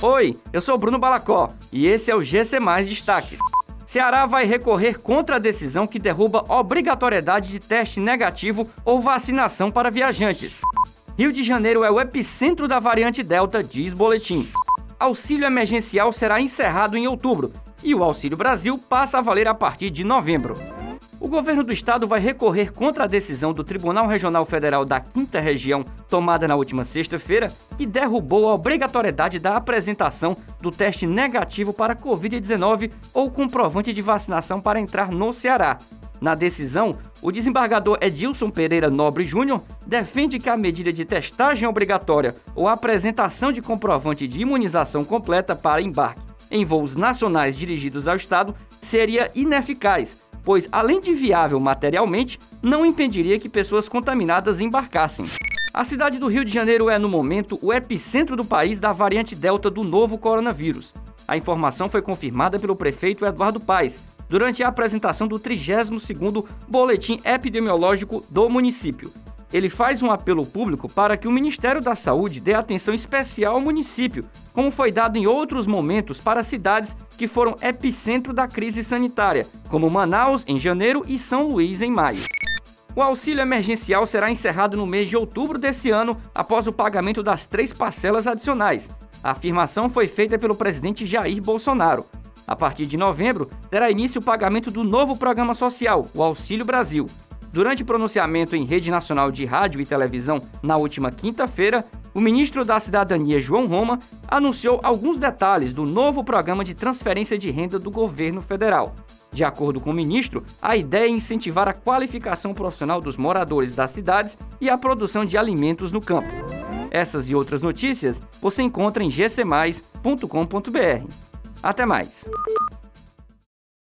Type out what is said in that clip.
Oi, eu sou Bruno Balacó e esse é o GC Mais Destaques. Ceará vai recorrer contra a decisão que derruba obrigatoriedade de teste negativo ou vacinação para viajantes. Rio de Janeiro é o epicentro da variante Delta, diz boletim. Auxílio emergencial será encerrado em outubro e o Auxílio Brasil passa a valer a partir de novembro. O governo do estado vai recorrer contra a decisão do Tribunal Regional Federal da Quinta Região, tomada na última sexta-feira, que derrubou a obrigatoriedade da apresentação do teste negativo para Covid-19 ou comprovante de vacinação para entrar no Ceará. Na decisão, o desembargador Edilson Pereira Nobre Júnior defende que a medida de testagem obrigatória ou apresentação de comprovante de imunização completa para embarque em voos nacionais dirigidos ao Estado seria ineficaz pois, além de viável materialmente, não impediria que pessoas contaminadas embarcassem. A cidade do Rio de Janeiro é, no momento, o epicentro do país da variante Delta do novo coronavírus. A informação foi confirmada pelo prefeito Eduardo Paes durante a apresentação do 32º Boletim Epidemiológico do município ele faz um apelo público para que o Ministério da Saúde dê atenção especial ao município, como foi dado em outros momentos para cidades que foram epicentro da crise sanitária, como Manaus em janeiro e São Luís em maio. O auxílio emergencial será encerrado no mês de outubro desse ano, após o pagamento das três parcelas adicionais. A afirmação foi feita pelo presidente Jair Bolsonaro. A partir de novembro, terá início o pagamento do novo programa social, o Auxílio Brasil. Durante pronunciamento em rede nacional de rádio e televisão na última quinta-feira, o ministro da Cidadania, João Roma, anunciou alguns detalhes do novo programa de transferência de renda do governo federal. De acordo com o ministro, a ideia é incentivar a qualificação profissional dos moradores das cidades e a produção de alimentos no campo. Essas e outras notícias você encontra em gcmais.com.br. Até mais!